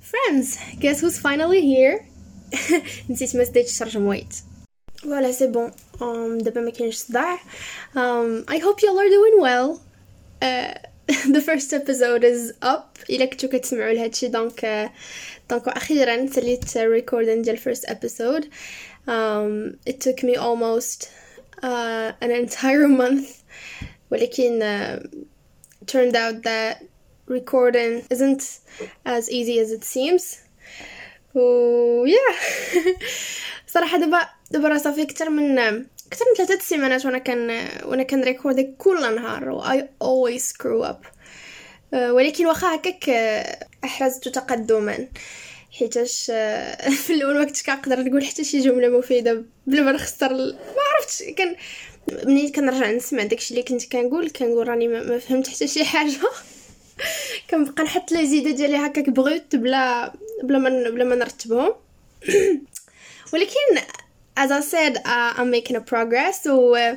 Friends, guess who's finally here? نسيت ما سديتش ترجمويت فوالا سي بون دابا ما كاينش صداع um, I hope you all are doing well uh, the first episode is up الا كنتو كتسمعوا لهادشي دونك دونك اخيرا ساليت ريكوردين ديال first episode um, it took me almost uh, an entire month ولكن uh, turned out that recording isn't as easy as it seems. و yeah. صراحة دابا دابا راه صافي أكثر من أكثر من ثلاثة سيمانات وأنا كان وأنا كنريكوردي كل نهار و I always screw up. ولكن واخا هكاك احرزت تقدما. حيتاش في الأول ما كنتش كنقدر نقول حتى شي جملة مفيدة بلا ما نخسر ما عرفتش كان ملي كنرجع نسمع داكشي اللي كنت كنقول كنقول راني ما فهمت حتى شي حاجة. كنبقى نحط لي زيدة ديالي هكاك بغوت بلا بلا ما بلا ما نرتبهم. ولكن as I said uh, I'm making a progress و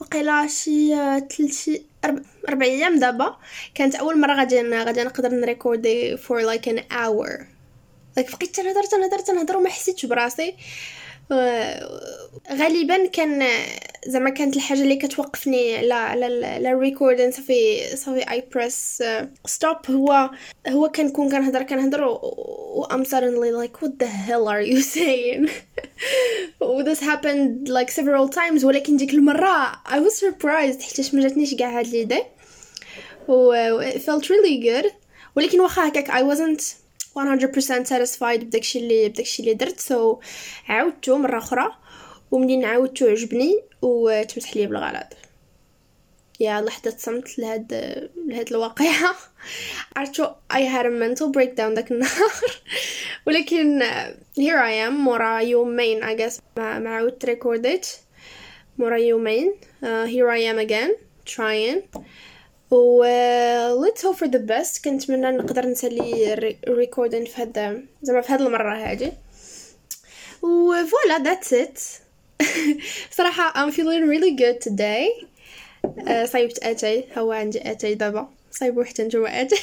وقيلا شي ثلاث أربع أيام دابا. كانت أول مرة غادي غادي نقدر نريكوردي for like an hour. Like بقيت تنهضر تنهضر تنهضر وما حسيتش براسي. غالبا كان زعما كانت الحاجة اللي كتوقفني على على ال recording صافي صافي I press stop هو هو كنكون كنهضر كنهضر و I'm suddenly like what the hell are you saying? و this happened like several times ولكن ديك المرة I was surprised حيت ما جاتنيش كاع هاد l'idée و it felt really ولكن واخا هكاك I wasn't 100% satisfied بداكشي اللي بداكشي اللي درت. so so, عاودتو مرة أخرى ومنين عاودتو عجبني وتمسح لي بالغلط. يا لحظة صمت لهاد لهاد الواقعة. عرفتو I had a mental breakdown داك النهار. ولكن here I am مورا يومين I guess ما, ما عاودت ريكورديت مورا يومين uh, here I am again trying. و let's hope for the best. كنتمنى نقدر نسالي recording في هذا زعما في هذه المرة هذه. و voilà that's it. صراحة I'm feeling really good today. Uh, صايبت اتاي هو عندي اتاي دابا. صايبو حتى نتوما اتاي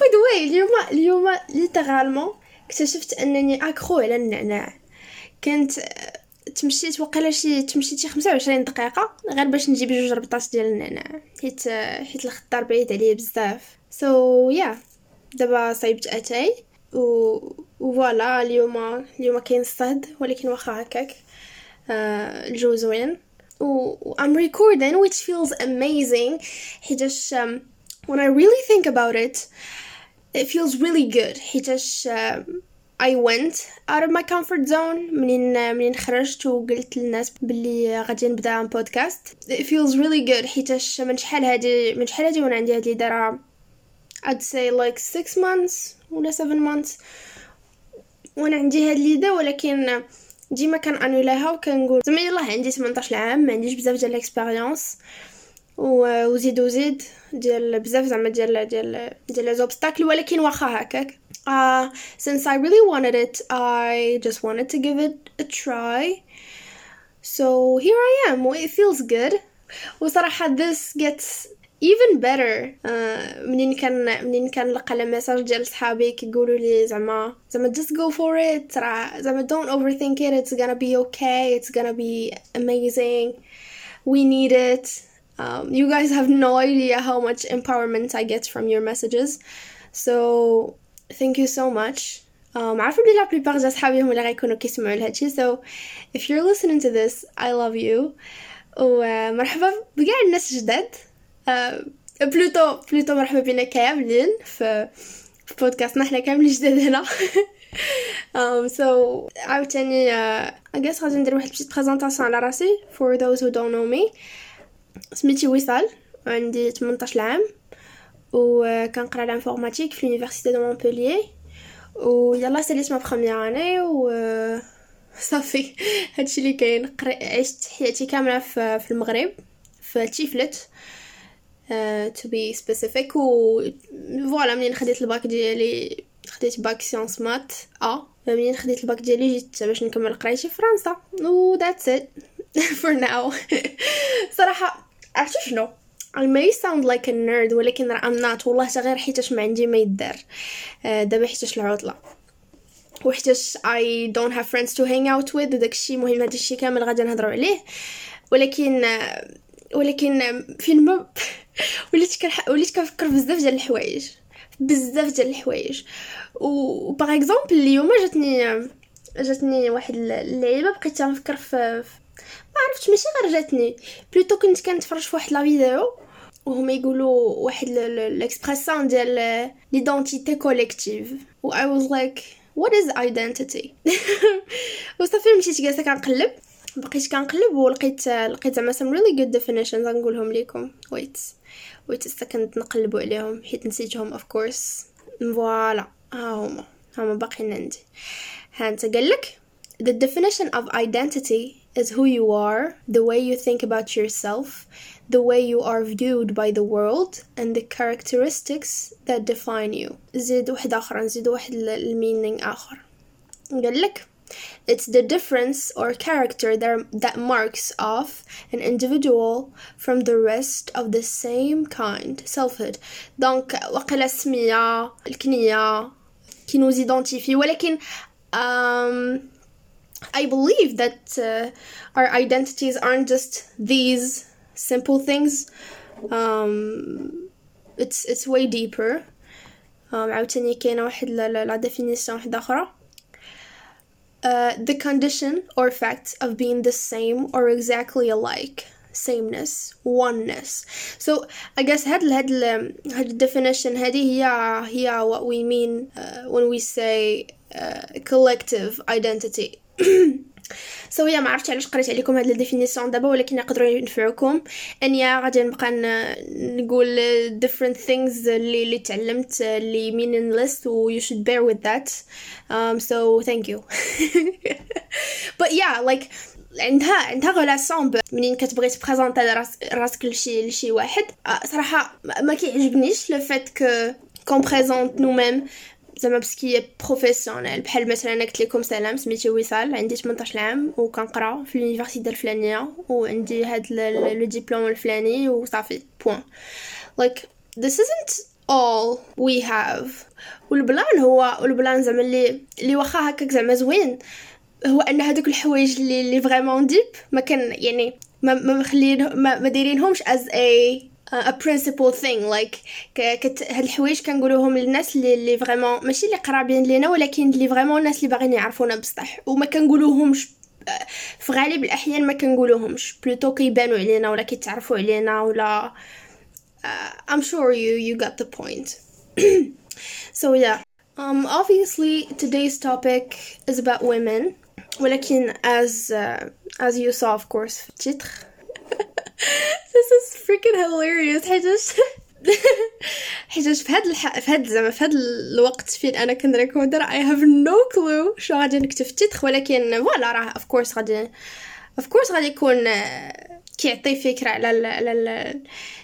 by the way اليوم اليوم littéralement اكتشفت أنني accro على النعناع. كنت تمشيت وقيلا شي تمشيت شي 25 دقيقة غير باش نجيب جوج ربطات ديال النعناع. حيت حيت الخضار بعيد عليه بزاف. so so, yeah yeah. دابا صايبت أتاي و voilà اليوم اليوم كاين الصهد ولكن واخا هكاك. uh, الجو زوين. و I'm recording which feels amazing. حيتاش when I really think about it it feels really good. حيتاش I went out of my comfort zone. منين منين خرجت وقلت للناس باللي غادي نبدا بودكاست it feels really good. حيتاش من شحال هادي من شحال هادي وأنا عندي هاد l'idée؟ I'd say like six months ولا seven months. وأنا عندي هاد l'idée ولكن ديما كن annuler ها وكنقول زعما يلاه عندي 18 عام ما عنديش بزاف ديال ال expérience وزيد وزيد ديال بزاف زعما ديال ديال ديال les obstacles ولكن واخا هكاك. Uh, since I really wanted it, I just wanted to give it a try. So here I am. Well, it feels good. وصراحة this gets even better uh, منين كان منين كان لقى المساج ديال صحابي كيقولوا لي زعما زعما just go for it راه زعما don't overthink it it's gonna be okay it's gonna be amazing we need it um, you guys have no idea how much empowerment I get from your messages so thank you so much. Um, عارفة بلي لا بليبار ديال صحابي هما اللي غيكونوا كيسمعوا لهادشي so if you're listening to this I love you. ومرحبا بكاع الناس جداد plutôt plutôt مرحبا بينا كاملين في في بودكاستنا حنا كاملين جداد هنا. Um, so عاوتاني uh, I guess غادي ندير واحد بشي présentation على راسي for those who don't know me. سميتي وصال. عندي 18 عام. وكنقرا l'informatique في l'université de Montpellier ويلا ساليت ما بخومييغ اني و صافي هادشي اللي كاين. عشت حياتي كاملة في, المغرب في تيفلت تو بي سبيسيفيك و فوالا منين خديت الباك ديالي خديت باك سيونس مات ا منين خديت الباك ديالي جيت باش نكمل قرايتي في فرنسا و ذاتس ات فور ناو صراحة عرفتوا شنو؟ I may sound like a nerd ولكن راه I'm not. والله حتى غير حيتاش ما عندي ما يدار. آه، دابا حيتاش العطلة. وحيتاش I don't have friends to hang out with. وداك الشيء مهم هذا الشيء كامل غادي نهضروا عليه. ولكن آه، ولكن آه، فين وليت كنح... وليت كنفكر بزاف ديال الحوايج. بزاف ديال الحوايج. و par exemple اليوم جاتني جاتني واحد اللعيبة بقيت نفكر في ما عرفتش ماشي غير جاتني. plutôt كنت كنتفرج في واحد la vidéo وهما يقولوا واحد l'expression ديال l'identité collective. و I was like what is identity? وصافي مشيت جالسه كنقلب؟ بقيت كنقلب ولقيت لقيت زعما some really good definitions غنقولهم لكم wait. Wait second نقلبوا عليهم حيت نسيتهم of course. voilà ها هما. هما باقيين عندي. ها أنت قالك the definition of identity is who you are the way you think about yourself the way you are viewed by the world and the characteristics that define you زيد واحد آخر نزيد واحد المينينغ آخر قالك It's the difference or character that, that marks off an individual from the rest of the same kind selfhood donc وقيلا السمية الكنية كي نوز identifie ولكن um, I believe that uh, our identities aren't just these simple things um, it's it's way deeper um, عاوتاني كاينه واحد لا ديفينيسيون واحده اخرى uh, the condition or fact of being the same or exactly alike sameness oneness so I guess هاد هاد هاد definition هذه هي هي what we mean uh, when we say uh, collective identity so, ما عرفتش علاش قريت عليكم هاد ال définition دابا ولكن يقدروا ينفعوكم. anyway غادي نبقى نقول different things اللي اللي تعلمت اللي meaningless و you should bear with that. Um, so thank you. But yeah like عندها عندها relation منين كتبغي ت présenter راسك لشي لشي واحد. صراحة ما كيعجبنيش le fait que qu'on présente nous-mêmes زعما parcours professionnel بحال مثلا أنا قلت لكم سلام سميتي وصال عندي 18 عام وكنقرا في ال université الفلانية وعندي هاد le diplôme الفلاني وصافي point like this isn't all we have. والبلان هو والبلان زعما اللي اللي واخا هكاك زعما زوين هو أن هذوك الحوايج اللي اللي vraiment deep ما كان يعني ما ما مخلين ما, ما دايرينهمش as a a principal thing like كت هاد الحوايج كنقولوهم للناس اللي اللي vraiment ماشي اللي قرابين لينا ولكن اللي vraiment الناس اللي باغيين يعرفونا بصح. وما كنقولوهمش في غالب الأحيان ما كنقولوهمش. plutôt كيبانوا علينا ولا كيتعرفوا علينا ولا uh, I'm sure you you got the point. So yeah. Um obviously today's topic is about women. ولكن as uh, as you saw of course في ال titre. This is freaking hilarious حيتاش حيتاش في هاد الح... في هاد زعما في هاد الوقت فين أنا كن recorder I have no clue شنو غادي نكتب في ال titre ولكن voilà راه of course غادي of course غادي يكون كيعطي فكرة على. على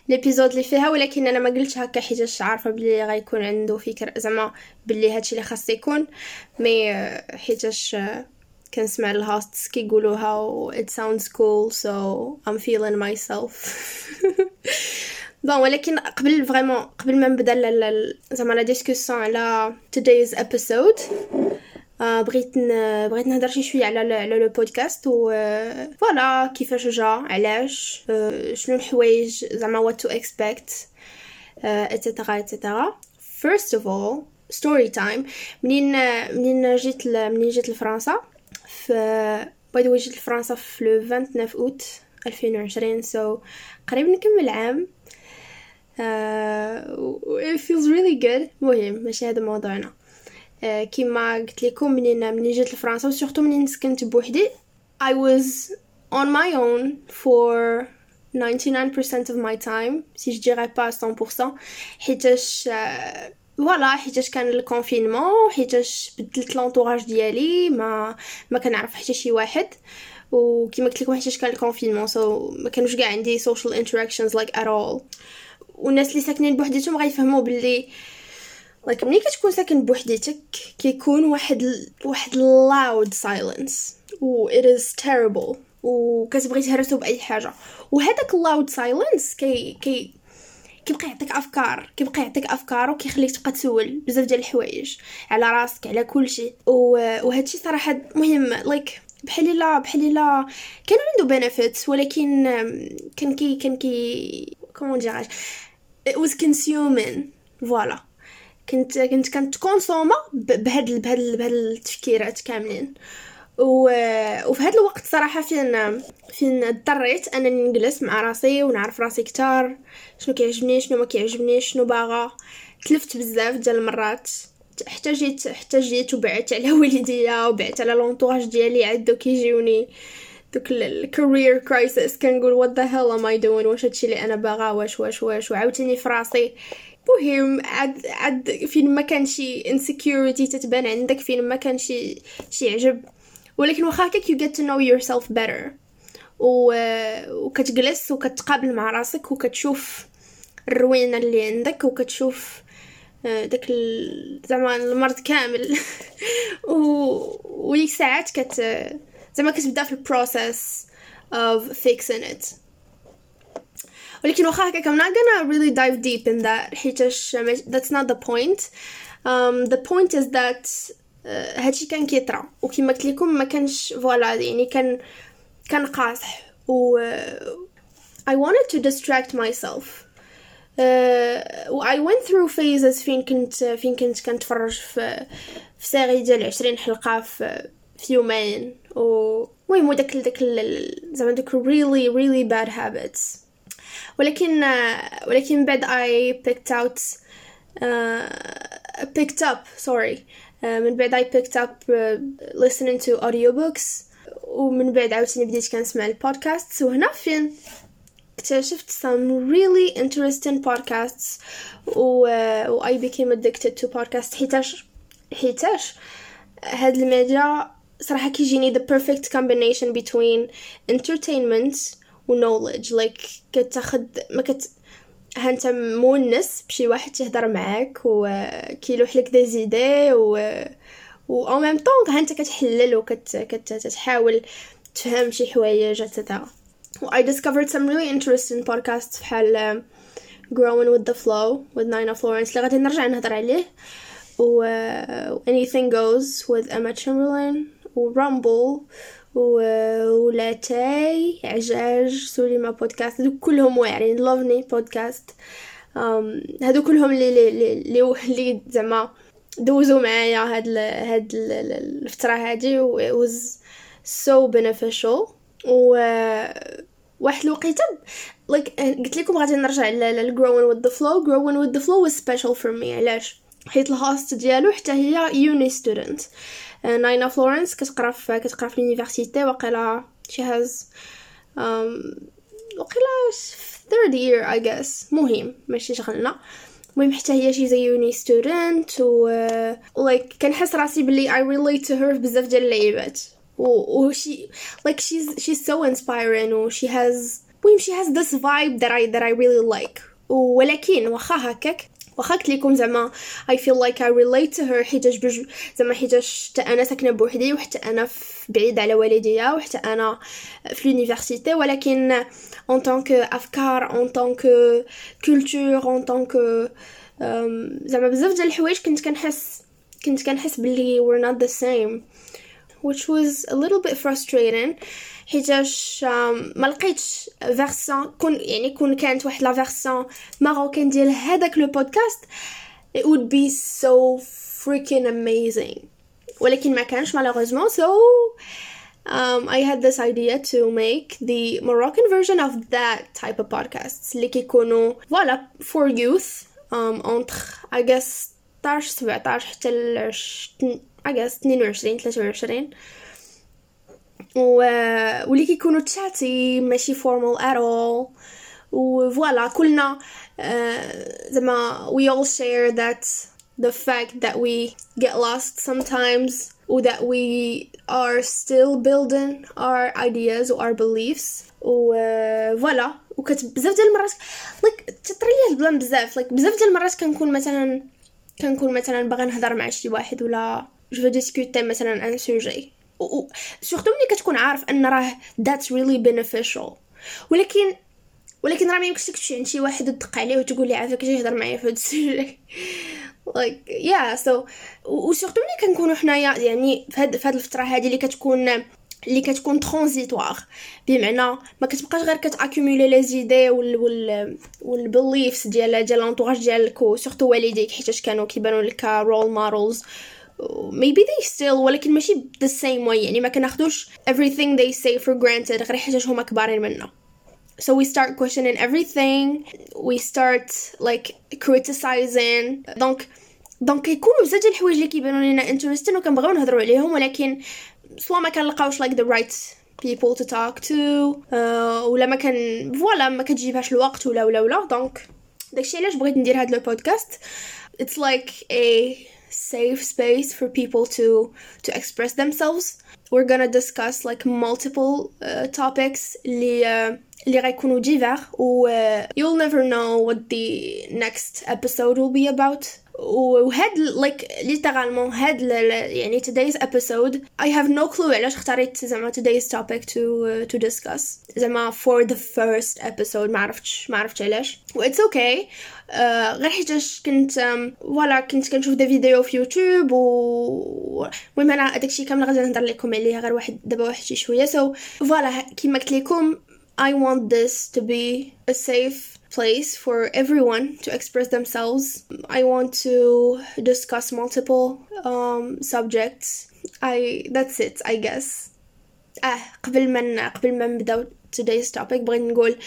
l'épisode اللي فيها ولكن أنا ما قلتش هكا حيتاش عارفة بلي غيكون عنده فكرة زعما بلي هادشي اللي خاص يكون mais حيتاش كنسمع ال hosts كيقولوها و it sounds cool so I'm feeling myself. bon ولكن قبل vraiment قبل ما نبدأ زعما la discussion على today's episode بغيت ن... بغيت نهضر شي شوية على على le podcast و voilà كيفاش جا علاش شنو الحوايج زعما what to expect et cetera et cetera first of all story time. منين منين جيت. منين جيت لفرنسا؟ في ذا جيت لفرنسا في le 29 اوت 2020 so, قريب نكمل عام. uh, it feels really good. مهم ماشي هذا موضوعنا. uh, كيما قلت لكم منين منين جيت لفرنسا و surtout منين سكنت بوحدي I was on my own for 99% of my time. Si je dirais pas 100% حيتاش uh, voilà حيتاش كان ال confinement حيتاش بدلت l'entourage ديالي ما ما كنعرف حتى شي واحد. وكما قلت لكم حيتاش كان ال confinement so ما كانوش كاع عندي social interactions like at all. والناس اللي ساكنين بوحديتهم غيفهموا باللي like ملي كتكون ساكن بوحديتك كيكون واحد واحد loud silence. و it is terrible. وكتبغي تهرسو بأي حاجة. وهذاك loud silence كي كي كيبقى يعطيك أفكار كيبقى يعطيك أفكار وكيخليك تبقى تسول بزاف ديال الحوايج على راسك على كل شيء وهادشي صراحة مهم لايك بحال لا بحال لا كان عنده بنفيتس ولكن كان كي كان كي كومون ديراج was consuming فوالا كنت كنت كنت كونسوما بهاد بهاد بهاد التفكيرات كاملين. و... وفي هذا الوقت صراحة فين فين اضطريت أنني نجلس مع راسي ونعرف راسي كتار شنو كيعجبني شنو ما كيعجبني شنو باغا. تلفت بزاف ديال المرات حتى جيت حتى جيت وبعدت على والديا وبعدت على l'entourage ديالي عاد كيجيوني دوك ال career crisis كنقول what the hell am I doing واش هادشي اللي أنا باغا واش واش واش؟ وعاوتاني في راسي. مهم عاد عاد فين ما كان شي insecurity تتبان عندك فين ما كان شي شي عجب ولكن واخا هكاك you get to know yourself better. و... وكتجلس وكتقابل مع راسك وكتشوف الروينة اللي عندك وكتشوف آه، داك زعما المرض كامل. و وديك ساعات كت زعما كتبدا في البروسيس of fixing it. ولكن واخا هكاك I'm not gonna really dive deep in that حيتاش that's not the point. Um, the point is that uh, هادشي كان كيطرا وكما قلت لكم ما كانش voilà يعني كان كان قاصح. و I wanted to distract myself. و I went through phases فين كنت فين كنت كنتفرج في في série ديال عشرين حلقة في في يومين. و المهم داك داك زعما داك really really bad habits. ولكن ولكن بعد I picked out uh, picked up sorry uh, من بعد I picked up uh, listening to audiobooks ومن بعد عاوتاني بديت كنسمع البودكاست وهنا فين اكتشفت some really interesting podcasts و, و I became addicted to podcasts حيتاش حيتاش هاد الميديا صراحة كيجيني the perfect combination between entertainment و knowledge like كتاخد ما كت en même temps بشي واحد تهضر معاك وكيلوح لك fr des idées و و أو ميم طون هانت كتحلل وكت كتحاول تفهم شي حوايج etc I discovered some really interesting podcasts بحال Growing with the Flow with Nina Florence اللي غادي نرجع نهضر عليه و Anything Goes with Emma Chamberlain و Rumble و ولاتاي عجاج سوليما بودكاست هذو كلهم واعرين لوفني بودكاست. هادو كلهم اللي اللي اللي زعما دوزو معايا هاد هاد الفترة هادي و it was so beneficial. و واحد الوقيتة like قلت لكم غادي نرجع ل growing with the flow. growing with the flow was special for me علاش؟ حيت ال host ديالو حتى هي uni student Nina Florence كتقرا في كتقرا في l'université وقيلا has um, وقيلا third year I guess. مهم ماشي شغلنا. المهم حتى هي she's a uni student و like كنحس راسي بلي I relate to her بزاف ديال اللعيبات. و she like she's she's so inspiring و she has المهم she has this vibe that I that I really like. ولكن واخا هكاك واخا قلت لكم زعما I feel like I relate to her حيتاش بج زعما حيتاش حتى أنا ساكنة بوحدي وحتى أنا بعيد على والديا وحتى أنا في l'université ولكن en tant que أفكار en tant que culture en tant que زعما بزاف ديال الحوايج كنت كنحس كنت كنحس بلي we're not the same which was a little bit frustrating. حيتاش ما لقيتش version كون يعني كون كانت واحد la version marocaine ديال هذاك le podcast it would be so freaking amazing ولكن ما كانش malheureusement so um, I had this idea to make the Moroccan version of that type of podcasts اللي كيكونوا voilà for youth um, entre I guess 16 17 حتى I guess 22 23 و واللي كيكونوا chatty ماشي formal at all. و voilà كلنا زعما we all share that the fact that we get lost sometimes و that we are still building our ideas و our beliefs. و voilà. وكت بزاف ديال المرات like تطريات بلا بزاف. Like بزاف ديال المرات كنكون مثلا كنكون مثلا باغا نهضر مع شي واحد ولا je discute مثلا un sujet surtout ملي كتكون عارف أن راه that's really beneficial. ولكن ولكن راه ما يمكنش لك تمشي عند شي واحد وتدق عليه وتقول لي عافاك جاي يهضر معايا في هذا ال sujet like yeah so و surtout ملي كنكونوا حنايا يعني في هاد, هاد الفترة هذه اللي كتكون اللي كتكون transitoire بمعنى ما كتبقاش غير كت accumuler les idées وال وال وال beliefs ديال ديال l'entourage ديالك و surtout والديك حيتاش كانوا كيبانوا لك role models maybe they still ولكن ماشي the same way. يعني ما كناخدوش everything they say for granted. غير حيتاش هما كبارين منا. So we start questioning everything. We start like criticizing. donc donc كيكونوا بزاف ديال الحوايج اللي كيبانوا لينا interesting وكنبغيو نهضروا عليهم ولكن سواء ما كنلقاوش like the right people to talk to uh, ولا ما كان voilà ما كتجيبهاش الوقت ولا ولا ولا. donc داكشي علاش بغيت ندير هاد البودكاست it's like a safe space for people to to express themselves we're gonna discuss like multiple uh, topics اللي uh, اللي غيكونوا divers و uh, you'll never know what the next episode will be about. وهاد like literally هاد يعني today's episode I have no clue علاش اختاريت زعما today's topic to uh, to discuss. زعما for the first episode ما عرفتش ما عرفتش علاش. و it's okay. Uh, غير حيتاش كنت voilà كنت كنشوف des vidéos في يوتيوب و المهم أنا داكشي كامل غادي نهضر لكم عليه غير واحد دابا واحد شي شوية. so so, voilà كيما قلت لكم I want this to be a safe place for everyone to express themselves. I want to discuss multiple um, subjects. I that's it, I guess. Ah, قبل ما قبل ما نبداو today's topic بغيت نقول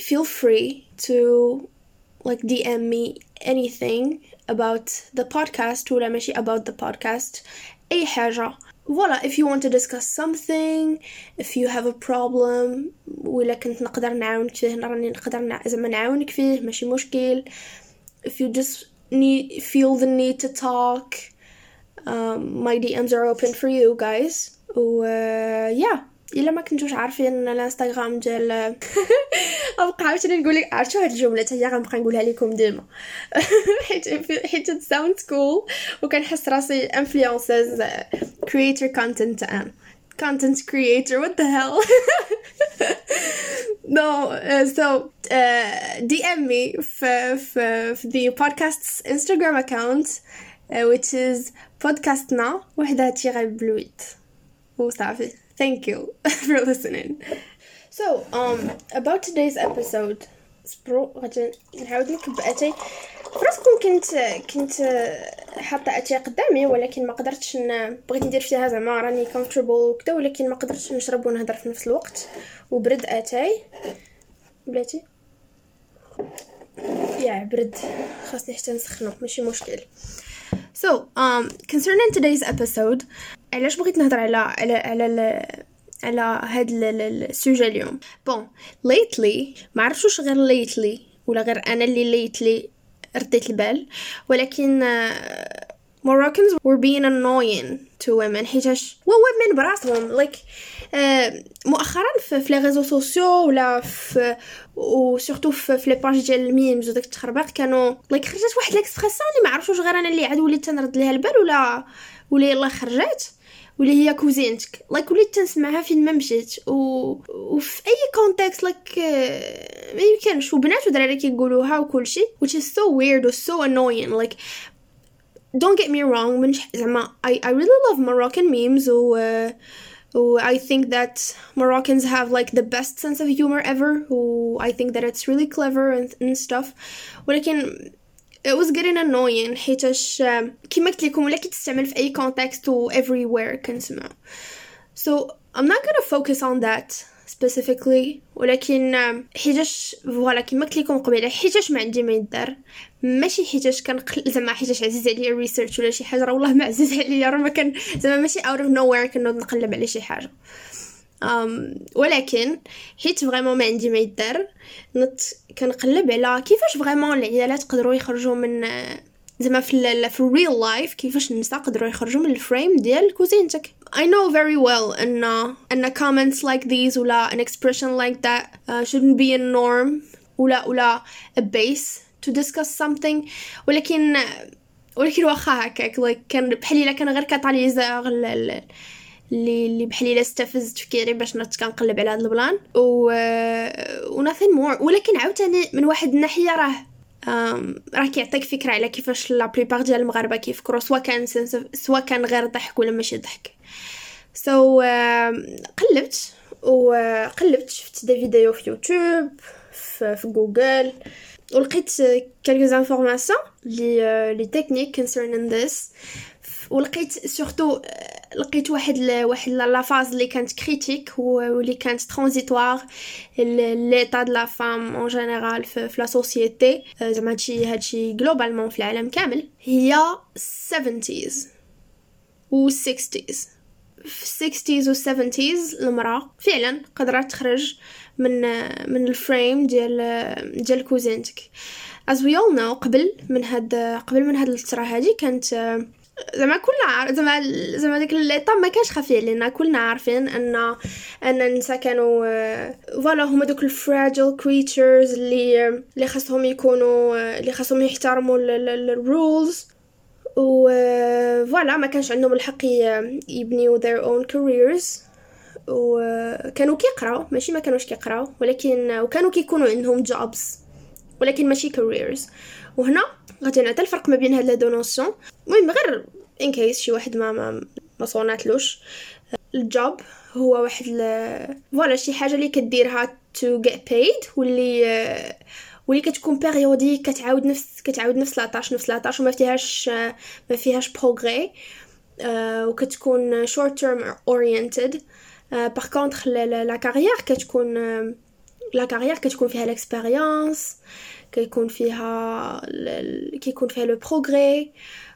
feel free to like DM me anything about the podcast ولا ماشي about the podcast أي حاجة voila if you want to discuss something if you have a problem ولا كنت نقدر نعاونك فيه راني نقدر زعما نعاونك فيه ماشي مشكل if you just need feel the need to talk um, my DMs are open for you guys و uh, yeah إلا ما كنتوش عارفين الإنستغرام ديال أبقى عاوتاني نقول لك عرفتوا هاد الجملة هي غنبقى نقولها لكم ديما. حيت حيت ساوند كول وكنحس راسي انفلونسرز كرييتور كونتنت أم. Content creator what the hell? No uh, so uh, DM me for, for, for the podcast's Instagram uh, which is podcastna وحدة تيغي بلويت وصافي Thank you for listening. So, um, about today's episode, صبروا غادي نعاود نكب اتاي فراسكم كنت كنت حاطة اتاي قدامي ولكن ما قدرتش ن... بغيت ندير فيها زعما راني comfortable وكذا ولكن ما قدرتش نشرب ونهضر في نفس الوقت. وبرد أتاي. بلاتي؟ يا برد خاصني حتى نسخنو ماشي مشكل. So, um, concerning today's episode, علاش بغيت نهضر على على على على هاد ال sujet اليوم؟ bon lately ما عرفتش غير lately ولا غير أنا اللي lately رديت البال ولكن Moroccans were being annoying to women حيتاش و women براسهم like uh, مؤخرا في, les réseaux sociaux ولا في و surtout في, في les pages ديال ال memes وداك التخربيق كانوا like خرجت واحد l'expression اللي ما عرفتوش غير أنا اللي عاد وليت تنرد ليها البال ولا ولا يلا خرجت. واللي هي كوزينتك لايك وليت تنسمعها فين ما مشيت و... وفي اي كونتكست لايك ما يمكنش وبنات ودراري كيقولوها وكلشي which is so weird or so annoying like don't get me wrong من زعما I, I really love Moroccan memes و uh, I think that Moroccans have like the best sense of humor ever I think that it's really clever and, and stuff ولكن was getting annoying. حيتاش كيما قلت لكم ولا كتستعمل في أي context و everywhere كنسمع. So I'm not gonna focus on that specifically. ولكن حيتاش voilà كيما قلت لكم قبيلة حيتاش ما عندي ما يدار. ماشي حيتاش كنقلب زعما حيتاش عزيز عليا ال research ولا شي حاجة راه والله ما عزيز عليا راه ما كان زعما ماشي out of nowhere كنوض نقلب على شي حاجة. um, ولكن حيت vraiment ما عندي ما يدار نط كنقلب على كيفاش vraiment العيالات قدروا يخرجوا من زعما في في ال real life كيفاش النساء قدروا يخرجوا من ال frame ديال كوزينتك. I know very well أن أن comments like these ولا an expression like that uh, shouldn't be a norm ولا ولا a base to discuss something. ولكن ولكن واخا هكاك like كان بحال إلا كان غير catalyseur اللي اللي بحال إلا استفز تفكيري باش نط كنقلب على هذا البلان. و و nothing more. ولكن عاوتاني من واحد الناحية راه راه كيعطيك فكرة على كيفاش la plupart ديال المغاربة كيفكروا سواء كان سواء كان غير ضحك ولا ماشي ضحك. so so, uh, قلبت. وقلبت شفت des vidéos في يوتيوب في, في جوجل ولقيت quelques informations les les techniques concerning this. ولقيت surtout لقيت واحد ل... واحد la phase اللي كانت critique واللي كانت transitoire l'état de la femme en général في, في la société زعما هادشي هادشي globalement في العالم كامل. هي 70s و 60s في 60s و 70s المرأة فعلا قدرت تخرج من من ال frame ديال ديال كوزينتك as we all know قبل من هاد قبل من هاد الفترة هادي كانت زعما كلنا عارف زعما زعما ديك l'état ما كانش خفي علينا كلنا عارفين ان أن النساء كانوا voilà هما دوك ال fragile creatures اللي اللي خاصهم يكونوا اللي خاصهم يحترموا ال rules و voilà ما كانش عندهم الحق يبنيو their own careers. وكانوا كيقراو ماشي ما كانوش كيقراو ولكن وكانوا كيكونوا عندهم jobs ولكن ماشي careers. وهنا غادي نعطي الفرق ما بين هاد les deux notions المهم غير in case شي واحد ما ما, ما صوناتلوش. ال job هو واحد voilà شي حاجة اللي كديرها to get paid واللي واللي كتكون périodique كتعاود نفس كتعاود نفس la tâche نفس la tâche وما فيهاش ما فيهاش progrès آه وكتكون short term oriented par contre la carrière كتكون لا كارير كتكون فيها l'expérience كيكون فيها كيكون فيها le progrès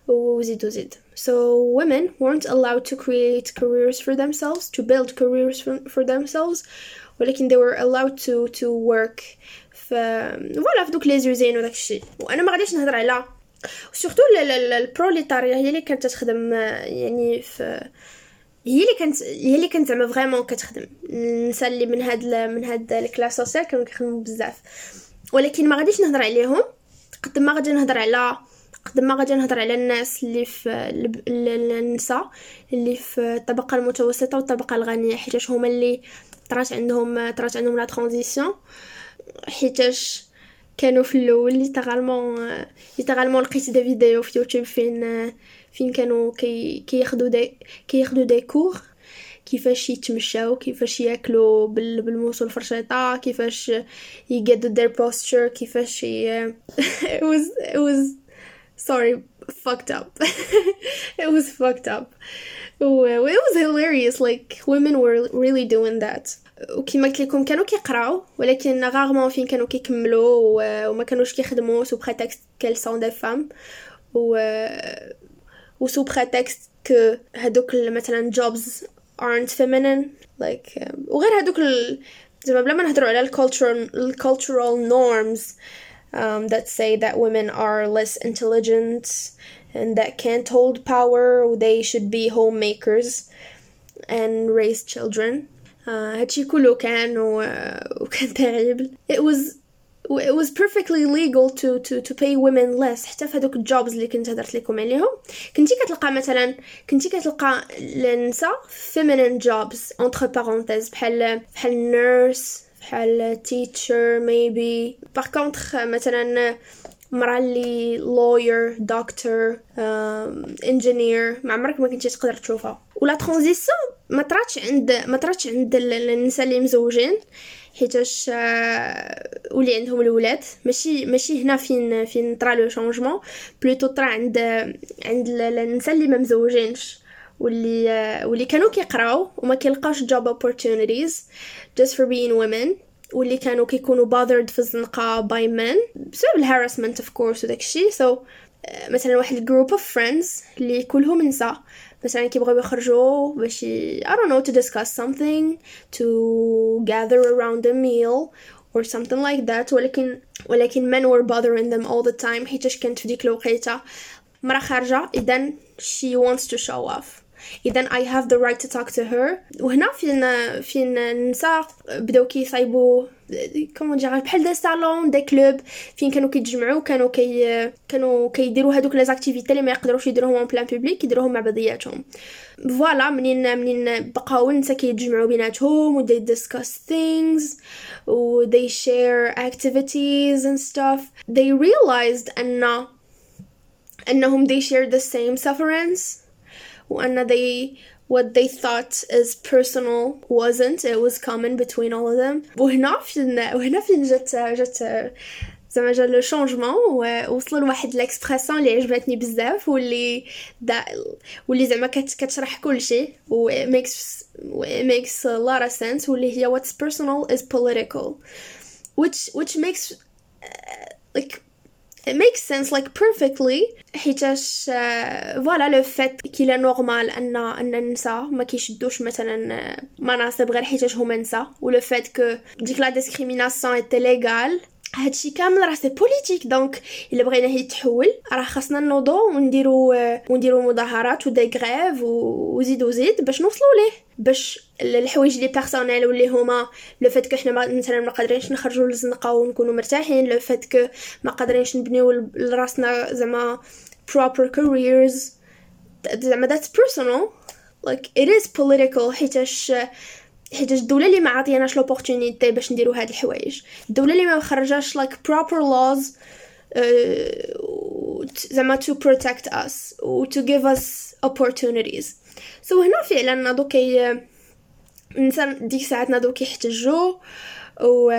وزيد وزيد so women weren't allowed to create careers for themselves to build careers for, for themselves. ولكن they were allowed to to work. ف voilà في دوك les usines وداك الشيء. وأنا ما غاديش نهضر على surtout البروليتاريا هي اللي كانت تخدم يعني في هي اللي كانت هي اللي كانت زعما vraiment كتخدم. النساء اللي من هاد من هاد ال classe sociale كانوا كيخدموا بزاف. ولكن ما غاديش نهضر عليهم. قد ما غادي نهضر على قد ما غادي نهضر على الناس اللي في النساء اللي في الطبقة المتوسطة والطبقة الغنية حيتاش هما اللي طرات عندهم طرات عندهم la transition حيتاش كانوا في الأول littéralement littéralement لقيت des vidéos في يوتيوب فين فين كانوا كي كياخذوا des كياخذوا des cours كيفاش يتمشاو كيفاش ياكلوا بالموس والفرشيطه كيفاش يقادوا their posture كيفاش ي... it was it was sorry fucked up. It was fucked up. it was hilarious like women were really doing that. وكما قلت لكم كانوا كيقراو ولكن rarement فين كانوا كيكملوا وما كانوش كيخدموا sous prétexte qu'elles sont des femmes. و و sous prétexte que هادوك مثلا jobs aren't feminine like um, وغير ال... زعما بلا ما نهضروا على الcultural cultural norms um, that say that women are less intelligent and that can't hold power they should be homemakers and raise children uh, هادشي كله كان و... وكان terrible it was it was perfectly legal to to to pay women less. حتى في هذوك الجوبز اللي كنت هدرت لكم عليهم. كنتي كتلقى مثلا كنتي كتلقى النساء feminine jobs entre parenthèses بحال بحال nurse بحال teacher maybe. Par contre مثلا مرا اللي doctor um, engineer. ما عمرك ما كنتي تقدر تشوفها. ولا ترانزيسيون ما طراتش عند ما طراتش عند النساء اللي مزوجين. حيتاش ولي عندهم الولاد. ماشي ماشي هنا فين فين طرا لو شونجمون plutôt طرا عند عند النساء اللي ما مزوجينش واللي واللي كانوا كيقراو وما كيلقاوش job opportunities just for being women. واللي كانوا كيكونوا bothered في الزنقة by men بسبب ال harassment of course وداك الشيء so مثلا واحد group of friends اللي كلهم نساء. مثلا كيبغيو يخرجوا باش I don't know to discuss something to gather around a meal or something like that ولكن ولكن men were bothering them all the time حيتاش كانت في ديك الوقيته مرا خارجه اذا she wants to show off اذا I have the right to talk to her وهنا فين فين النساء بداو كيصايبوا comment dire بحال des salons des clubs فين كانوا كيتجمعوا كانوا كي كانوا كيديروا هذوك les activités اللي ما يقدروش يديروهم en plein public يديروهم مع بعضياتهم. voilà منين منين بقاو النساء كيتجمعوا بيناتهم و they discuss things و they share activities and stuff. They realized أن أنهم they share the same sufferance وان they what they thought is personal wasn't it was common between all of them وهنا فين وهنا فين جات جات زعما جا لو شونجمون ووصلوا لواحد ليكسبرسيون اللي عجبتني بزاف واللي دا واللي زعما كتشرح كلشي و makes makes a lot of sense واللي هي what's personal is political which which makes uh, like makes sense like perfectly. حيتاش voilà le fait que normal ان أن النساء ما كيشدوش مثلا مناصب غير حيتاش هما نساء و le fait que ديك la discrimination était légale هادشي كامل راه c'est politique donc إلا بغينا هي تحول راه خاصنا نوضو ونديرو ونديرو مظاهرات و des grèves وزيد وزيد باش نوصلوا ليه. باش الحوايج لي personnels واللي هما le fait que حنا مثلا ما قادرينش نخرجوا للزنقة ونكونوا مرتاحين le fait que ما قادرينش نبنيو لراسنا زعما proper careers. زعما that's personal. Like it is political حيتاش حيت الدولة اللي ما عطيناش l'opportunité باش نديرو هاد الحوايج. الدولة اللي ما مخرجاش like proper laws زعما to protect us و to give us opportunities. So هنا فعلا ناضو كي الإنسان ديك الساعات ناضو كيحتجوا و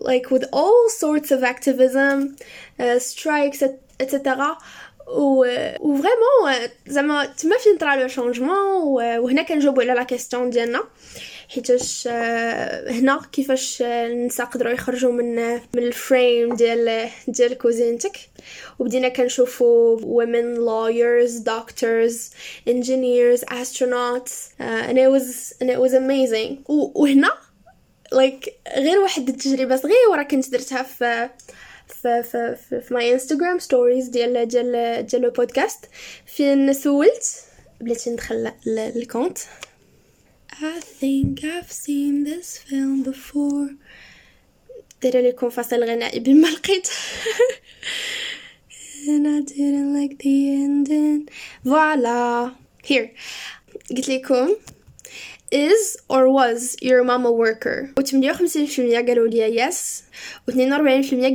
like with all sorts of activism uh, strikes etc و vraiment زعما تما فين طرا le changement وهنا كنجاوبوا على la question ديالنا حيتاش هنا كيفاش النساء قدروا يخرجوا من من ال frame ديال ديال كوزينتك وبدينا كنشوفوا women lawyers doctors engineers astronauts. Uh, and it was and it was amazing. وهنا like غير واحد التجربه صغيرة كنت درتها في في في في, في my Instagram stories ديال ديال ديال البودكاست فين سولت؟ بلاتي ندخل ال compte I think I've seen this film before. دايرة لكم فاصل غنائي بما لقيت. And I didn't like the ending. فوالا here. قلت لكم is or was your mom a worker و 58% قالوا لي yes و 42%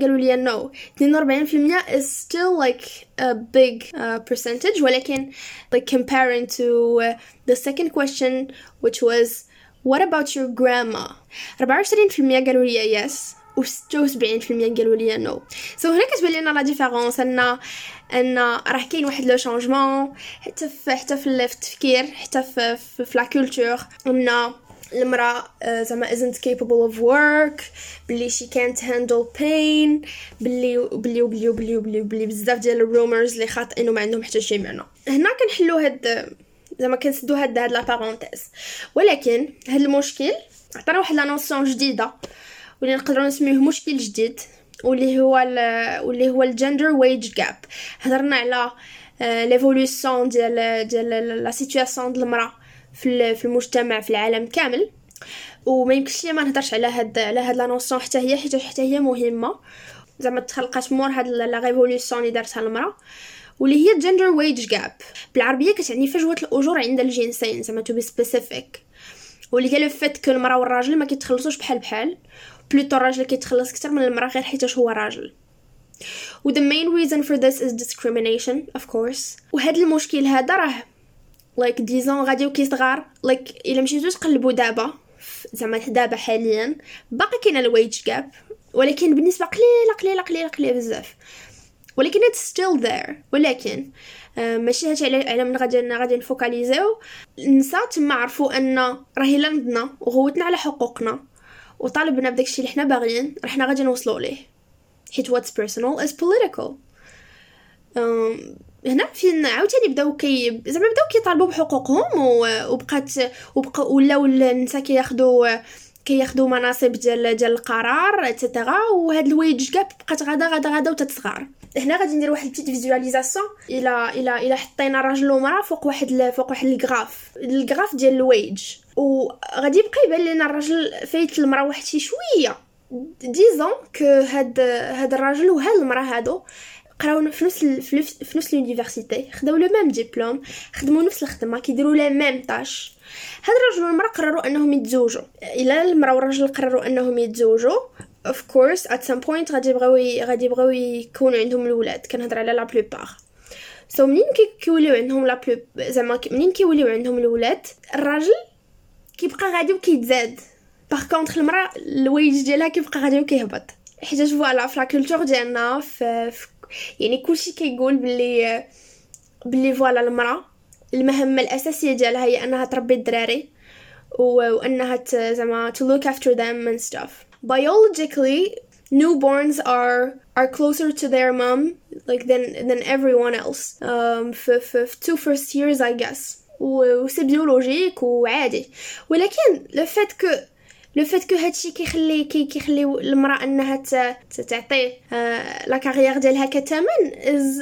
قالوا لي no 42% is still like a big uh, percentage ولكن like comparing to uh, the second question which was what about your grandma 24% قالوا لي yes و 76% قالوا لي نو سو so, هنا كتبان لنا لا ديفيرونس ان أن راه كاين واحد le changement حتى في حتى في التفكير حتى في في, la culture أن المرأة زعما isn't capable of work بلي she can't handle pain بلي بلي بلي بلي بلي, بلي بزاف ديال ال rumors اللي خاطئين وما عندهم حتى شي معنى. هنا كنحلو هاد زعما كنسدو هاد هاد la parenthèse ولكن هاد المشكل عطانا واحد la notion جديدة واللي نقدروا نسميوه مشكل جديد. واللي هو واللي هو ال gender wage gap هضرنا على l'évolution ديال ديال la situation ديال المرأة في في المجتمع في العالم كامل. وما يمكنش لي ما نهضرش على هاد على هاد la notion حتى هي حيت حتى هي مهمة. زعما تخلقات مور هاد la révolution اللي دارتها المرأة. واللي هي gender wage gap بالعربية كتعني فجوة الأجور عند الجنسين زعما to be specific واللي هي le fait que المرأة والراجل ما كيتخلصوش بحال بحال. plutôt الراجل كيتخلص أكثر من المرأة غير حيتاش هو راجل. و the main reason for this is discrimination of course. وهاد المشكل هذا راه like disons غادي وكيصغار like إلا مشيتو تقلبوا دابا زعما دابا حاليا باقي كاين ال wage gap ولكن بالنسبة قليلة قليلة قليلة قليلة بزاف. ولكن it's still there. ولكن آه ماشي هادشي على على من غادي غادي نفوكاليزيو. النساء تما عرفوا أن راهي لندنا وغوتنا على حقوقنا. وطالبنا بداكشي اللي حنا باغيين راه حنا غادي نوصلوا ليه. حيت what's personal is political. هنا فين عاوتاني بداو كي زعما بداو كيطالبوا بحقوقهم وبقات وبقى ولاو النساء كياخذوا كياخذوا مناصب ديال ديال القرار et cetera وهاد ال wage gap بقات غادا غادا غادا وتتصغر. هنا غادي ندير واحد ال petite visualisation إلى إلى إلى حطينا راجل ومرأة فوق واحد فوق واحد ال graphe ال graphe ديال الويج. وغادي يبقى يبان لنا الراجل فايت المرأة واحد شي شوية. disons que هاد هاد الراجل وهاد المرأة هادو قراو في نفس في نفس l'université خداو le même diplôme خدموا نفس الخدمة كيديروا la même tâche هاد الرجل والمراه قرروا انهم يتزوجوا. الا المرأة والرجل قرروا انهم يتزوجوا of course at some point غادي يبغيو غادي يبغيو يكونوا عندهم الولاد. كنهضر على la plupart so so, منين كيوليو عندهم la plup زعما منين كيوليو عندهم الولاد الراجل كيبقى غادي وكيتزاد. par contre المرأة الويج ديالها كيبقى غادي وكيهبط. حيت voilà في la culture ديالنا في, في يعني كلشي كيقول بلي بلي voilà المرأة. المهمة الأساسية ديالها هي أنها تربي الدراري وأنها زعما to look after them and stuff. Biologically newborns are are closer to their mom like than than everyone else. Um, في, في, في two first years I guess. و c'est biologique وعادي ولكن le fait que le fait que هادشي كيخلي كي كيخلي المرأة أنها تعطي la carrière ديالها كثمن is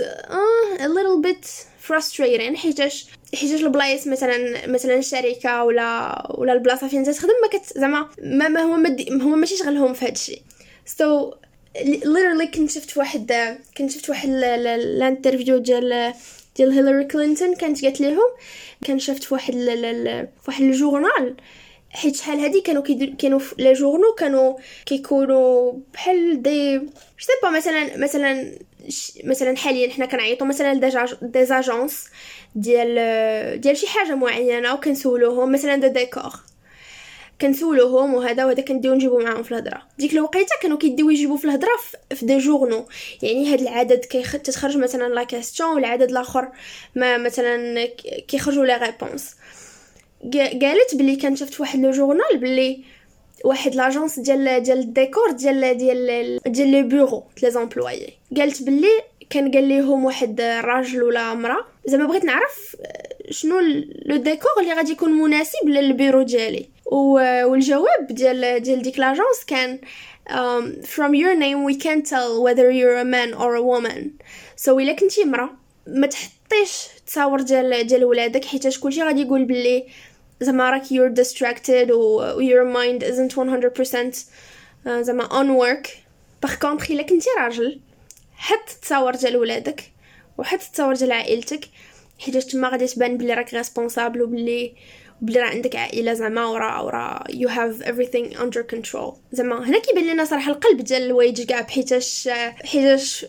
a little bit frustrating حيتاش حيتاش البلايص مثلا مثلا الشركة ولا ولا البلاصة فين تخدم ما كت زعما ما, ما هو مدي هو ماشي شغلهم في هادشي. so literally كنت شفت واحد كنت شفت واحد ال interview ديال ديال هيلاري كلينتون كانت قالت لهم كان شفت واحد واحد ال journal. حيت شحال هادي كانوا كانوا les journaux كانوا كيكونوا بحال دي سي با مثلا مثلا مثلا حاليا حنا كنعيطوا مثلا des agences ديال ديال شي حاجة معينة وكنسولوهم مثلا de décor. كنسولوهم وهذا وهذا كنديو نجيبو معاهم في الهضرة. ديك الوقيتة كانوا كيديو يجيبو في الهضرة في des journaux. يعني هاد العدد كتخرج مثلا la question والعدد الآخر ما مثلا كيخرجوا les réponses قالت بلي كان شفت واحد le journal بلي واحد l'agence ديال ديال الديكور ديال ديال ديال les bureaux les employés قالت بلي كان قال ليهم واحد راجل ولا امرأة زعما بغيت نعرف شنو le décor اللي غادي يكون مناسب للبيرو ديالي. والجواب ديال ديال ديك l'agence كان um, from your name we can't tell whether you're a man or a woman. So إلا كنتي امرأة ما تحطيش تصاور ديال ديال ولادك حيتاش كلشي غادي يقول بلي زعما راك you're distracted و your mind isn't 100% زعما on work. par contre إلا كنتي راجل حط تصاور ديال ولادك وحط تصاور ديال عائلتك. حيت تما غادي تبان بلي راك responsable وبلي بلي راه عندك عائلة زعما ورا ورا you have everything under control. زعما هنا كيبان لنا صراحة القلب ديال الوايج كاع حيتاش حيتاش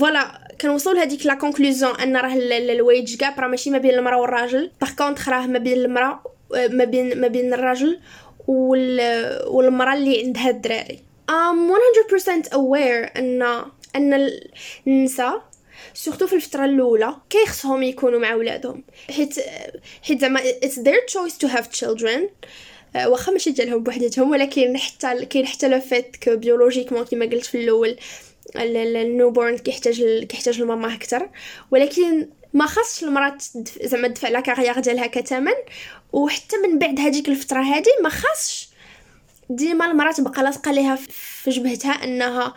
voilà كنوصلوا لهذيك la conclusion أن راه ال wage gap راه ماشي ما بين المرأة والراجل par contre راه ما بين المرأة ما بين ما بين الراجل والمرأة اللي عندها الدراري. I'm 100% aware أن أن النساء surtout في الفترة الأولى كيخصهم يكونوا مع ولادهم حيت حيت زعما their choice to have children. آه، واخا ماشي ديالهم بوحدتهم ولكن حتى كاين حتى le fait que biologiquement كما قلت في الأول ال newborn كيحتاج كيحتاج لماماه أكثر ولكن ما خاصش المرأة زعما تدفع la carrière ديالها كثمن وحتى من بعد هذيك الفترة هذه ما خاصش. ديما المرأة تبقى لاصقة ليها في جبهتها إنها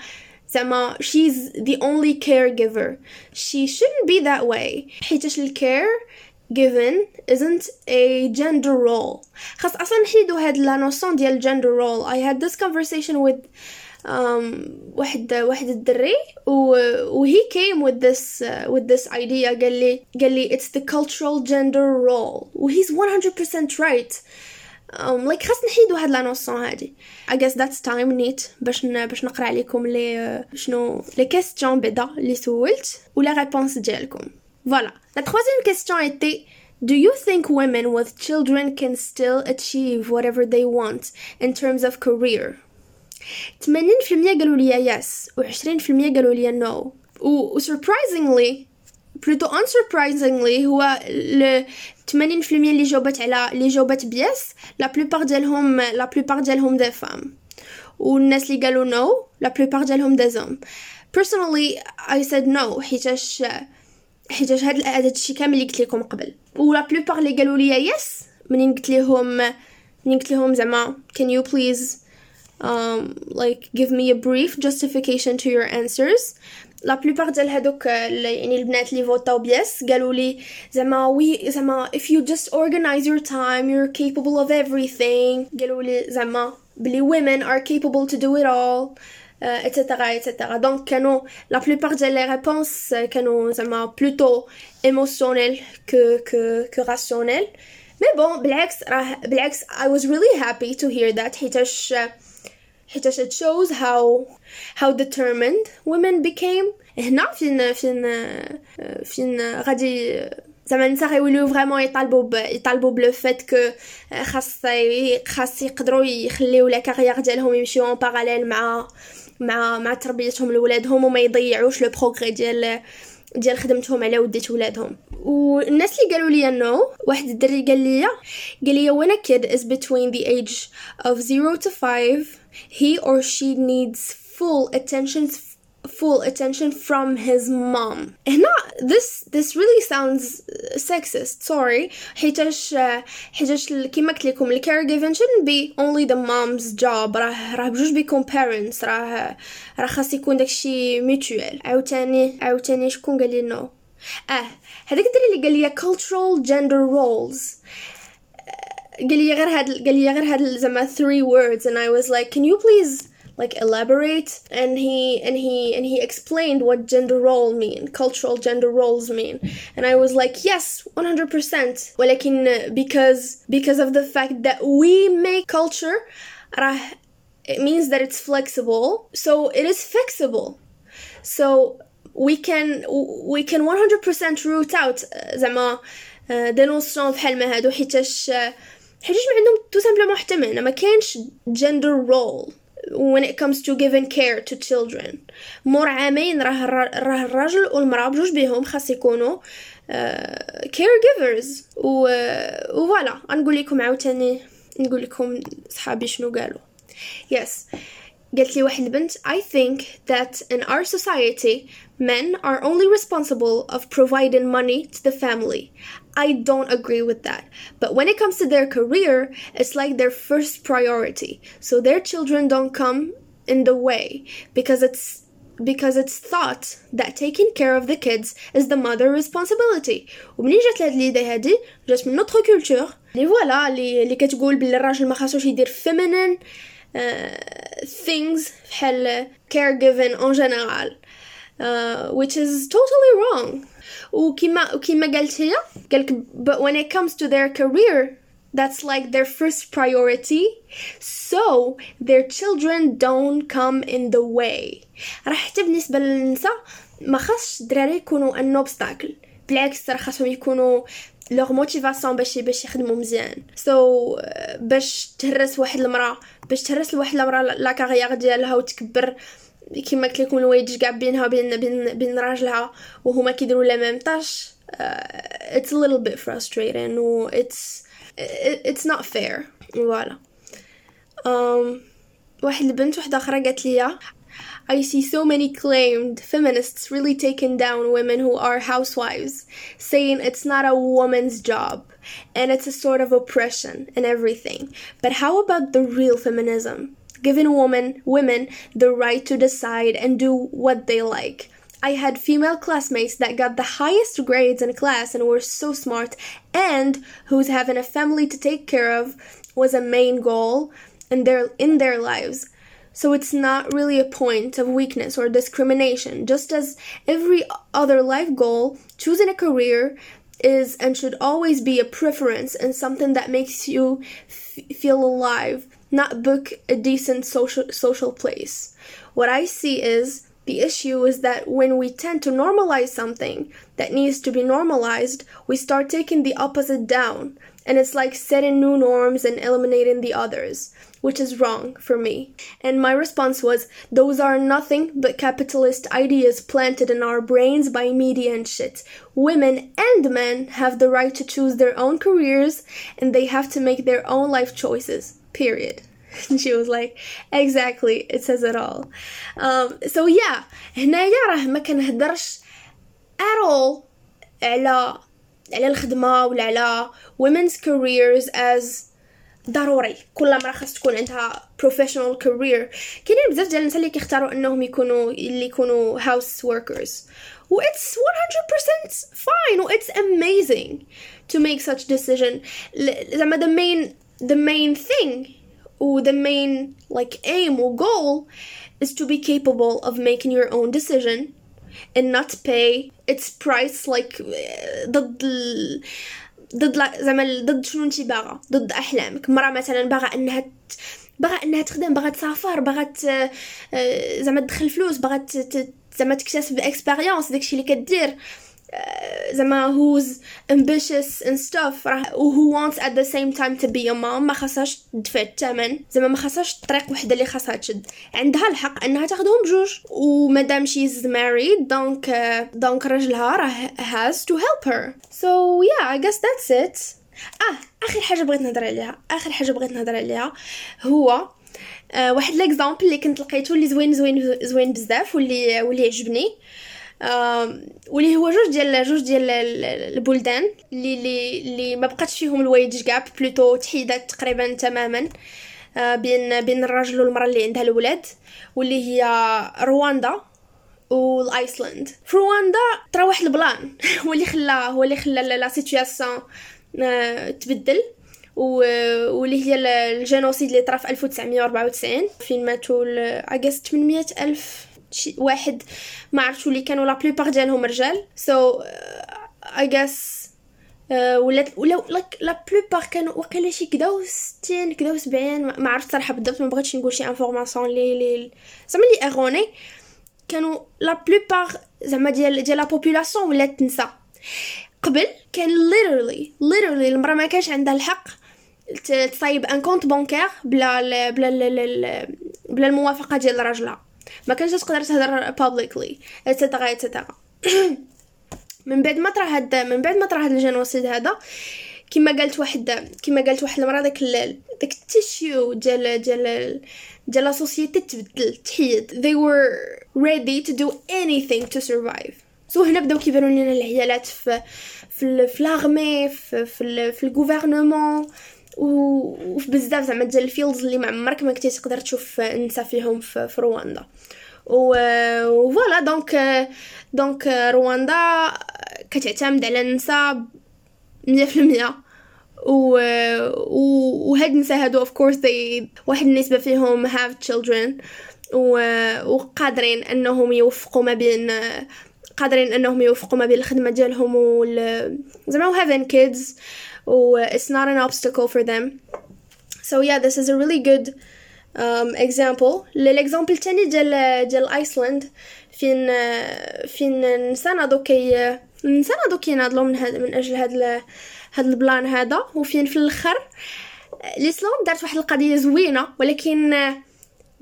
زعما she's the only caregiver. She shouldn't be that way. حيتاش ال caregiving isn't a gender role. خاص أصلا نحيدو هاد la notion ديال gender role. I had this conversation with واحد واحد الدري و, و he came with this uh, with this idea قال لي قال لي it's the cultural gender role و he's 100% right um, like خاص نحيدو هاد لا نوسون هادي I guess that's time نيت باش ن, باش نقرا عليكم لي شنو لي كيستيون بعدا اللي سولت ولا ريبونس ديالكم فوالا la troisième question était Do you think women with children can still achieve whatever they want in terms of career? 80% قالوا لي yes و20% قالوا لي no و surprisingly plutôt unsurprisingly هو ل 80% اللي جاوبت على اللي جاوبت ب yes la plupart ديالهم la plupart ديالهم des femmes والناس اللي قالوا no la plupart ديالهم des hommes personally I said no حيتاش حيتاش هاد هذا الشيء كامل اللي قلت لكم قبل. و la plupart اللي قالوا لي yes منين قلت لهم منين قلت لهم زعما can you please um, like give me a brief justification to your answers. la plupart ديال هادوك يعني البنات اللي فوتاو ب yes قالوا لي زعما oui زعما if you just organize your time you're capable of everything. قالوا لي زعما بلي women are capable to do it all et cetera et cetera donc كانوا la plupart ديال les réponses كانوا زعما plutôt émotionnelles que que que rationnelles mais bon بالعكس راه بالعكس I was really happy to hear that حيتاش حيتاش it shows how how determined women became. هنا فين فين فين غادي زعما النساء غيوليو vraiment يطالبوا ب... يطالبوا ب le fait que خاص خاص يقدروا يخليو la carrière ديالهم يمشيو en parallèle مع مع مع تربيتهم لولادهم وما يضيعوش le progrès ديال ديال خدمتهم على وديت ولادهم والناس اللي قالوا لي no واحد الدري قال لي قال لي a kid is between the age of 0 to 5 he or she needs full attention full attention from his mom هنا this this really sounds sexist sorry حيتاش حيتاش كيما قلت لكم الكير shouldn't be only the mom's job راه راه بجوج بيكم parents راه راه خاص يكون داكشي mutual عاوتاني عاوتاني شكون قال لي نو اه هذاك الدري اللي قال لي cultural gender roles قال لي غير هاد قال لي غير هاد زعما three words and I was like can you please like elaborate and he and he and he explained what gender role mean cultural gender roles mean and i was like yes 100% ولكن because because of the fact that we make culture it means that it's flexible so it is fixable so we can we can 100% root out زعما دي نوسيون بحال ما هادو حيتاش حيتاش ما عندهم tout simplement حتى ما ما كاينش gender role. When it comes to giving care to children. مور عامين راه راه الراجل والمرأة بجوج بيهم خاص يكونوا uh, caregivers. و فوالا غنقول لكم عاوتاني نقول لكم صحابي شنو قالوا. Yes. قالت لي واحد البنت I think that in our society men are only responsible of providing money to the family I don't agree with that. But when it comes to their career, it's like their first priority. So their children don't come in the way because it's because it's thought that taking care of the kids is the mother responsibility ومنين جات هاد ليدي هادي جات من نوتر كولتور لي فوالا اللي اللي كتقول بلي الراجل ما خاصوش يدير feminine uh, things بحال caregiving en général uh, which is totally wrong وكما وكما قالت هي قالك but when it comes to their career that's like their first priority so their children don't come in the way راه حتى بالنسبه للنساء ما خاصش الدراري يكونوا ان اوبستاكل بالعكس راه خاصهم يكونوا leur motivation باش باش يخدموا مزيان. so so, باش تهرس واحد المرأة باش تهرس لواحد المرأة la carrière ديالها وتكبر كيما قلت لكم الوايج كاع بينها وبين بين بين راجلها وهما كيديروا la même tâche a little bit frustrating و it's it's not fair. voilà واحد البنت واحدة أخرى قالت لي I see so many claimed feminists really taking down women who are housewives, saying it's not a woman's job and it's a sort of oppression and everything. But how about the real feminism? giving women women the right to decide and do what they like. I had female classmates that got the highest grades in class and were so smart and whose having a family to take care of was a main goal in their in their lives. So it's not really a point of weakness or discrimination. Just as every other life goal, choosing a career is and should always be a preference and something that makes you f- feel alive not book a decent social social place. What I see is the issue is that when we tend to normalize something that needs to be normalized, we start taking the opposite down, and it's like setting new norms and eliminating the others, which is wrong for me. And my response was, those are nothing but capitalist ideas planted in our brains by media and shit. Women and men have the right to choose their own careers, and they have to make their own life choices. Period. And she was like, exactly, it says it all. Um, so yeah, هنايا راه ما كنهدرش at all على على الخدمة ولا على women's careers as ضروري كل مرة خاص تكون عندها professional career كاينين بزاف ديال الناس اللي كيختاروا انهم يكونوا اللي يكونوا house workers و it's 100% fine و it's amazing to make such decision زعما the main the main thing و the main like aim or goal is to be capable of making your own decision and not pay its price like ضد ضد زعما ضد شنو انت باغا؟ ضد أحلامك. مرة مثلا باغا إنها باغا إنها تخدم باغا تسافر باغا آه، زعما تدخل فلوس باغا زعما تكتسب اكسبيريونس داكشي اللي كدير. زعما who's ambitious and stuff راه who wants at the same time to be a mom ما خاصهاش تدفع الثمن زعما ما خاصهاش طريق وحده اللي خاصها تشد. عندها الحق انها تاخذهم بجوج. ومادام she's married donc donc راجلها راه has to help her. So yeah I guess that's it. آه آخر حاجة بغيت نهضر عليها. آخر حاجة بغيت نهضر عليها هو آه واحد l'exemple اللي كنت لقيته اللي زوين زوين زوين بزاف واللي واللي عجبني. واللي هو جوج ديال جوج ديال البلدان اللي اللي اللي ما بقاتش فيهم ال wage gap plutôt تحيدات تقريبا تماما آه، بين بين الراجل والمرأة اللي عندها الولاد واللي هي رواندا والأيسلند. في رواندا طرا واحد ال plan هو اللي خلى هو اللي خلى la situation آه، تبدل واللي هي ال génocide اللي طرا في 1994 فين ماتوا I guess 800 ألف شي واحد ما عرفتش اللي كانوا la plupart ديالهم رجال. سو اي جاس ولا ولا لا بلوبار كانوا وقيلا شي كدا و 60 كدا و 70 ما عرفت صراحة بالضبط ما بغيتش نقول شي انفورماسيون لي لي زعما لي اغوني كانوا لا بلوبار زعما ديال ديال لا بوبولاسيون ولات تنسى. قبل كان literally literally المرأة ما كانش عندها الحق تصايب ان كونت بانكير بلا بلا بلا الموافقة ديال راجلها ما كانش تقدر تهضر publicly et cetera et cetera من بعد ما طرا هاد من بعد ما طرا هاد ال génocide هذا كما قالت واحد كما قالت واحد المرأة داك داك ال tissu ديال ديال ديال la société تبدل تحيد. They were ready to do anything to survive. So هنا بداو كيبانوا لنا العيالات في في l'armée في في, في ال gouvernement وفي بزاف زعما ديال ال fields اللي ما عمرك ما كنتي تقدر تشوف النساء فيهم في, في رواندا. و voilà donc donc رواندا كتعتمد على النساء مية في المية. و وهاد النساء هادو of course they واحد النسبة فيهم children. و وقادرين أنهم يوفقوا ما بين قادرين أنهم يوفقوا ما بين الخدمة ديالهم وال زعما having kids. و it's not an obstacle for them. So yeah this is a really good um, example. L'exemple الثاني ديال ديال ايسلند فين فين النساء ناضو كي النساء ناضو كيناضلو من هاد من أجل هاد هاد ال plan هذا وفين في الآخر ايسلاند دارت واحد القضية زوينه ولكن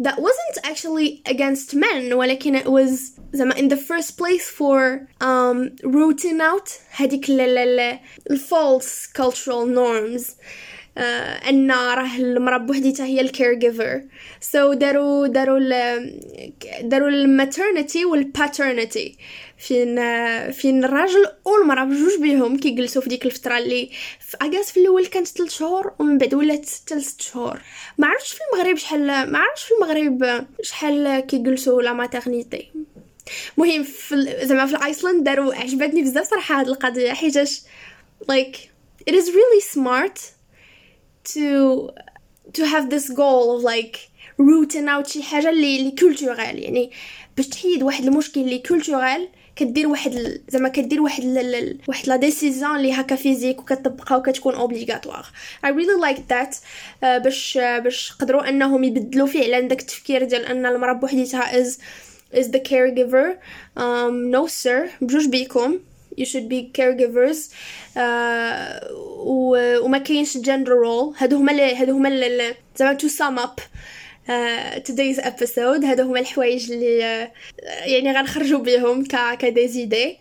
that wasn't actually against men ولكن it was زعما in the first place for um, rooting out هذيك ال false cultural norms. Uh, أن راه المراه بوحديتها هي ال caregiver so داروا داروا داروا ال maternity وال paternity فين فين الراجل والمراه بجوج بيهم كيجلسوا في ديك الفترة اللي في I guess في الأول كانت 3 شهور ومن بعد ولات 6 6 شهور. ما عرفتش في المغرب شحال ما عرفتش في المغرب شحال كيجلسوا la maternité مهم في زعما في ايسلند داروا عجبتني بزاف صراحة هاد القضية حيتاش like it is really smart to to have this goal of like rooting out شي حاجة اللي اللي culturel يعني باش تحيد واحد المشكل اللي culturel كدير واحد زعما كدير واحد. واحد la décision اللي هكا physique وكتطبقها وكتكون obligatoire really like that. uh, باش باش قدروا انهم يبدلوا فعلا داك التفكير ديال ان المرأة بوحديتها is is the caregiver. um, no sir. بجوج بيكم. You should be caregivers. uh, و, وما كاينش gender role. هادو هما هادو هما زعما to sum up. uh, today's episode هادو هما الحوايج اللي uh, يعني غنخرجوا بهم ك كديزيدي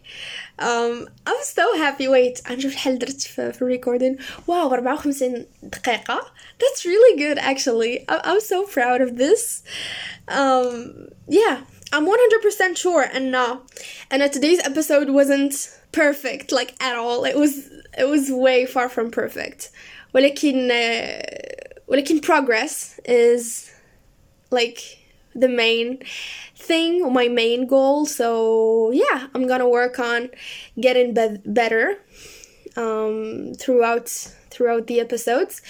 um, I'm so happy wait غنشوف شحال درت في, في الريكوردين واو 54 دقيقة that's really good actually I'm, I'm so proud of this um, yeah I'm 100% sure and uh, and today's episode wasn't perfect like at all it was it was way far from perfect ولكن ولكن progress is like the main thing my main goal so yeah i'm gonna work on getting be- better um, throughout throughout the episodes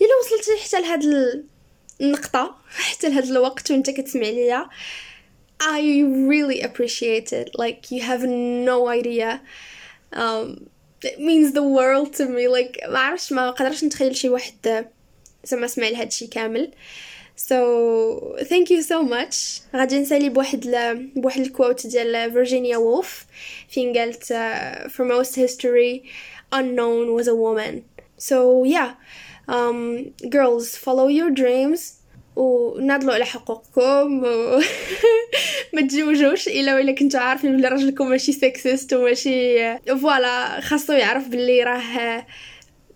إلا وصلتي حتى لهاد النقطة حتى لهاد الوقت وانت كتسمع ليا I really appreciate it like you have no idea um, it means the world to me like ما عرفتش ما قدرش نتخيل شي واحد زعما سمع لهاد الشي كامل so thank you so much. غادي نسالي بواحد ل... بواحد الكوت ديال فيرجينيا وولف فين قالت uh, for most history unknown was a woman. So yeah. Um, girls follow your dreams. وناضلوا على حقوقكم و ما تجوجوش الا ولا كنتو عارفين بلي راجلكم ماشي sexist وماشي voilà خاصو يعرف بلي راه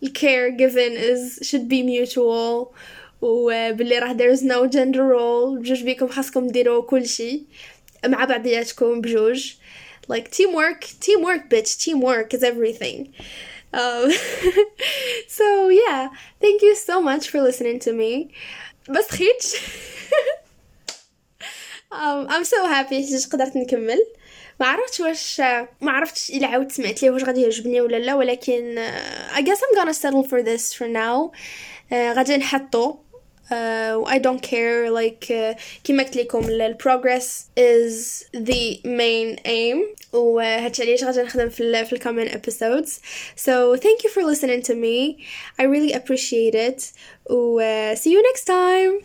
ال caregiving is should be mutual. وبلي راه there is no gender role بجوج بيكم خاصكم ديروا كل شيء مع بعضياتكم بجوج like teamwork teamwork bitch teamwork is everything um, so yeah thank you so much for listening to me بس خيتش um, I'm so happy حيت قدرت نكمل ما عرفتش واش ما عرفتش الا عاودت سمعت ليه واش غادي يعجبني ولا لا ولكن uh, I guess I'm gonna settle for this for now uh, غادي نحطو uh, I don't care like uh, كما قلت لكم ال progress is the main aim وهادشي علاش غادي نخدم في ال في ال coming episodes so thank you for listening to me I really appreciate it و uh, see you next time